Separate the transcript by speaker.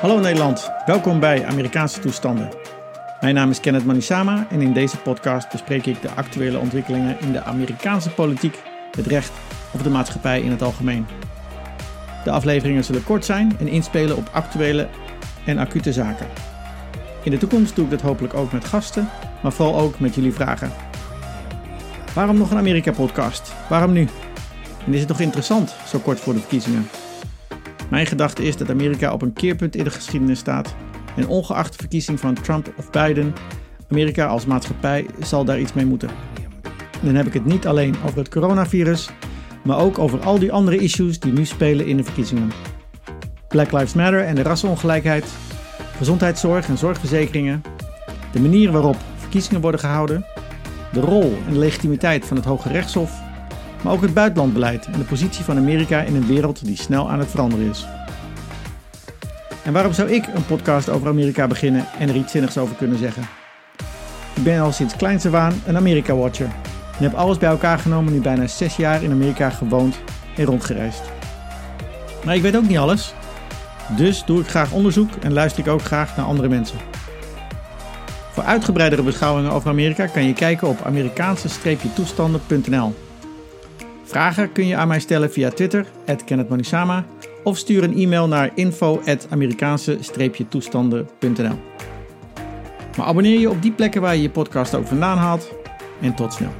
Speaker 1: Hallo Nederland, welkom bij Amerikaanse toestanden. Mijn naam is Kenneth Manisama en in deze podcast bespreek ik de actuele ontwikkelingen in de Amerikaanse politiek, het recht of de maatschappij in het algemeen. De afleveringen zullen kort zijn en inspelen op actuele en acute zaken. In de toekomst doe ik dat hopelijk ook met gasten, maar vooral ook met jullie vragen. Waarom nog een Amerika-podcast? Waarom nu? En is het nog interessant, zo kort voor de verkiezingen? Mijn gedachte is dat Amerika op een keerpunt in de geschiedenis staat. En ongeacht de verkiezing van Trump of Biden, Amerika als maatschappij zal daar iets mee moeten. En dan heb ik het niet alleen over het coronavirus, maar ook over al die andere issues die nu spelen in de verkiezingen. Black Lives Matter en de rassenongelijkheid, gezondheidszorg en zorgverzekeringen, de manier waarop verkiezingen worden gehouden, de rol en de legitimiteit van het Hoge Rechtshof maar ook het buitenlandbeleid en de positie van Amerika in een wereld die snel aan het veranderen is. En waarom zou ik een podcast over Amerika beginnen en er iets zinnigs over kunnen zeggen? Ik ben al sinds kleinste waan een Amerika-watcher en heb alles bij elkaar genomen nu bijna zes jaar in Amerika gewoond en rondgereisd. Maar ik weet ook niet alles, dus doe ik graag onderzoek en luister ik ook graag naar andere mensen. Voor uitgebreidere beschouwingen over Amerika kan je kijken op Amerikaanse-toestanden.nl. Vragen kun je aan mij stellen via Twitter, @kennethmanisama, of stuur een e-mail naar info@amerikaanse-toestanden.nl. Maar abonneer je op die plekken waar je je podcast ook vandaan haalt en tot snel.